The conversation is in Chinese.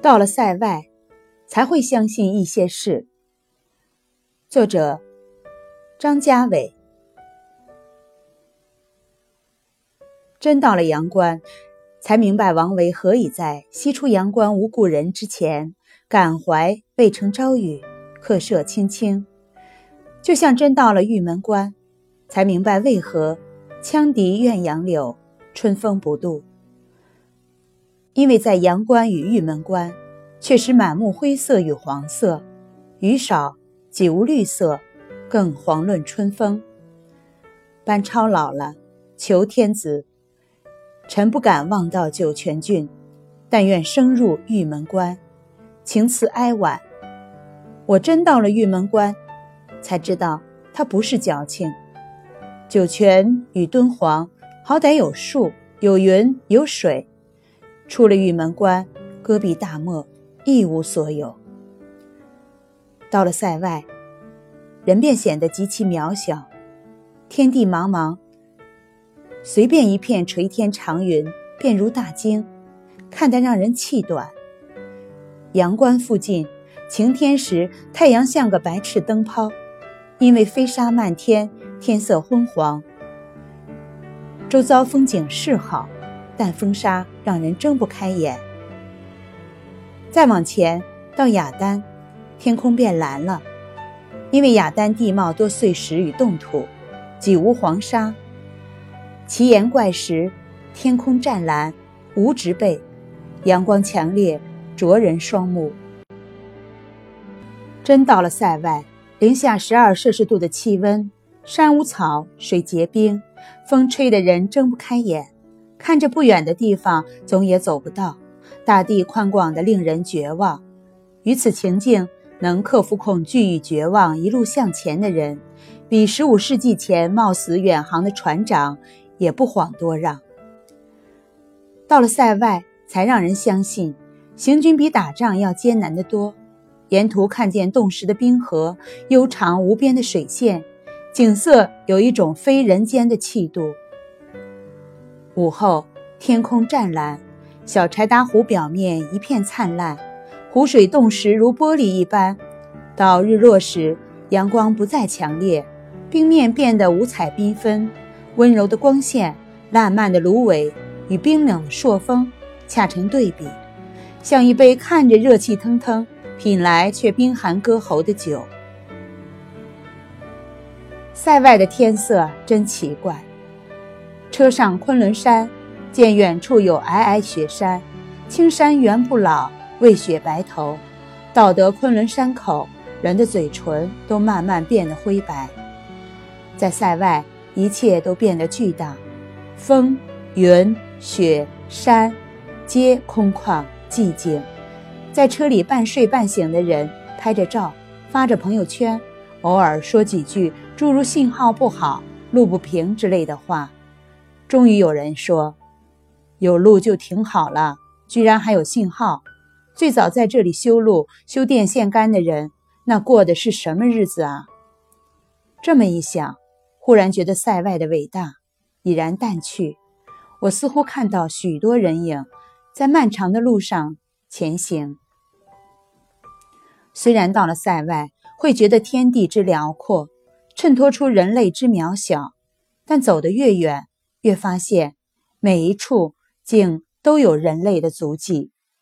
到了塞外，才会相信一些事。作者：张家伟。真到了阳关，才明白王维何以在“西出阳关无故人”之前，感怀渭城朝雨，客舍青青。就像真到了玉门关，才明白为何“羌笛怨杨柳，春风不度”。因为在阳关与玉门关，确实满目灰色与黄色，雨少，几无绿色，更遑论春风。班超老了，求天子，臣不敢望到酒泉郡，但愿升入玉门关。情辞哀婉，我真到了玉门关，才知道他不是矫情。酒泉与敦煌，好歹有树，有云，有水。出了玉门关，戈壁大漠，一无所有。到了塞外，人便显得极其渺小。天地茫茫，随便一片垂天长云，便如大惊，看得让人气短。阳关附近，晴天时，太阳像个白炽灯泡，因为飞沙漫天，天色昏黄。周遭风景是好。但风沙让人睁不开眼。再往前到雅丹，天空变蓝了，因为雅丹地貌多碎石与冻土，几无黄沙。奇岩怪石，天空湛蓝，无植被，阳光强烈，灼人双目。真到了塞外，零下十二摄氏度的气温，山无草，水结冰，风吹得人睁不开眼。看着不远的地方，总也走不到。大地宽广的令人绝望。于此情境，能克服恐惧与绝望，一路向前的人，比十五世纪前冒死远航的船长也不遑多让。到了塞外，才让人相信，行军比打仗要艰难得多。沿途看见冻实的冰河，悠长无边的水线，景色有一种非人间的气度。午后，天空湛蓝，小柴达湖表面一片灿烂，湖水冻实如玻璃一般。到日落时，阳光不再强烈，冰面变得五彩缤纷，温柔的光线、烂漫的芦苇与冰冷的朔风恰成对比，像一杯看着热气腾腾，品来却冰寒割喉的酒。塞外的天色真奇怪。车上昆仑山，见远处有皑皑雪山，青山原不老，为雪白头。到得昆仑山口，人的嘴唇都慢慢变得灰白。在塞外，一切都变得巨大，风、云、雪、山，皆空旷寂静。在车里半睡半醒的人，拍着照，发着朋友圈，偶尔说几句诸如“信号不好，路不平”之类的话。终于有人说：“有路就挺好了，居然还有信号。”最早在这里修路、修电线杆的人，那过的是什么日子啊？这么一想，忽然觉得塞外的伟大已然淡去。我似乎看到许多人影在漫长的路上前行。虽然到了塞外，会觉得天地之辽阔，衬托出人类之渺小，但走得越远。越发现，每一处竟都有人类的足迹。